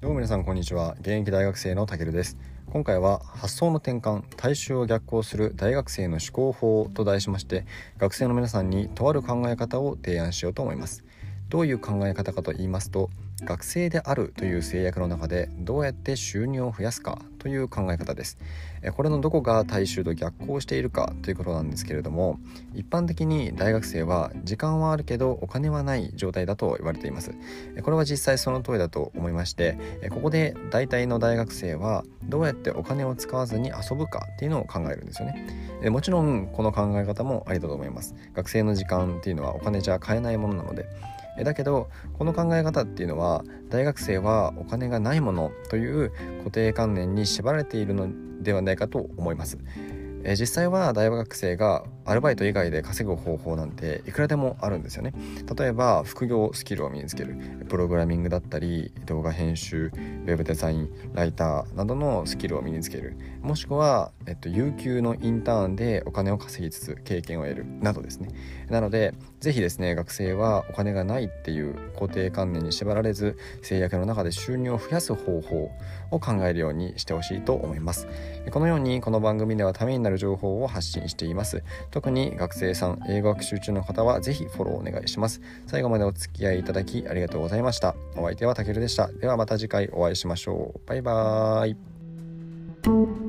どうも皆さんこんにちは。現役大学生のたけるです。今回は発想の転換大衆を逆行する大学生の思考法と題しまして学生の皆さんにとある考え方を提案しようと思います。どういう考え方かと言いますと学生であるという制約の中でどうやって収入を増やすかという考え方です。これのどこが大衆と逆行しているかということなんですけれども一般的に大学生は時間はあるけどお金はない状態だと言われています。これは実際その通りだと思いましてここで大体の大学生はどうやってお金を使わずに遊ぶかっていうのを考えるんですよね。もちろんこの考え方もありだと思います。学生の時間っていうのはお金じゃ買えないものなので。だけどこの考え方っていうのは大学生はお金がないものという固定観念に縛られているのではないかと思います。え実際は大学生がアルバイト以外で稼ぐ方法なんていくらでもあるんですよね。例えば副業スキルを身につけるプログラミングだったり動画編集ウェブデザインライターなどのスキルを身につける。もしくは、えっと、有給のインターンでお金を稼ぎつつ経験を得るなどですね。なので是非ですね学生はお金がないっていう固定観念に縛られず制約の中で収入を増やす方法を考えるようにしてほしいと思います。このようにこの番組ではためになる情報を発信しています。特に学生さん英語学習中の方はぜひフォローお願いします。最後までお付き合いいただきありがとうございました。お相手はたけるでした。ではまた次回お会いしましょう。バイバーイ。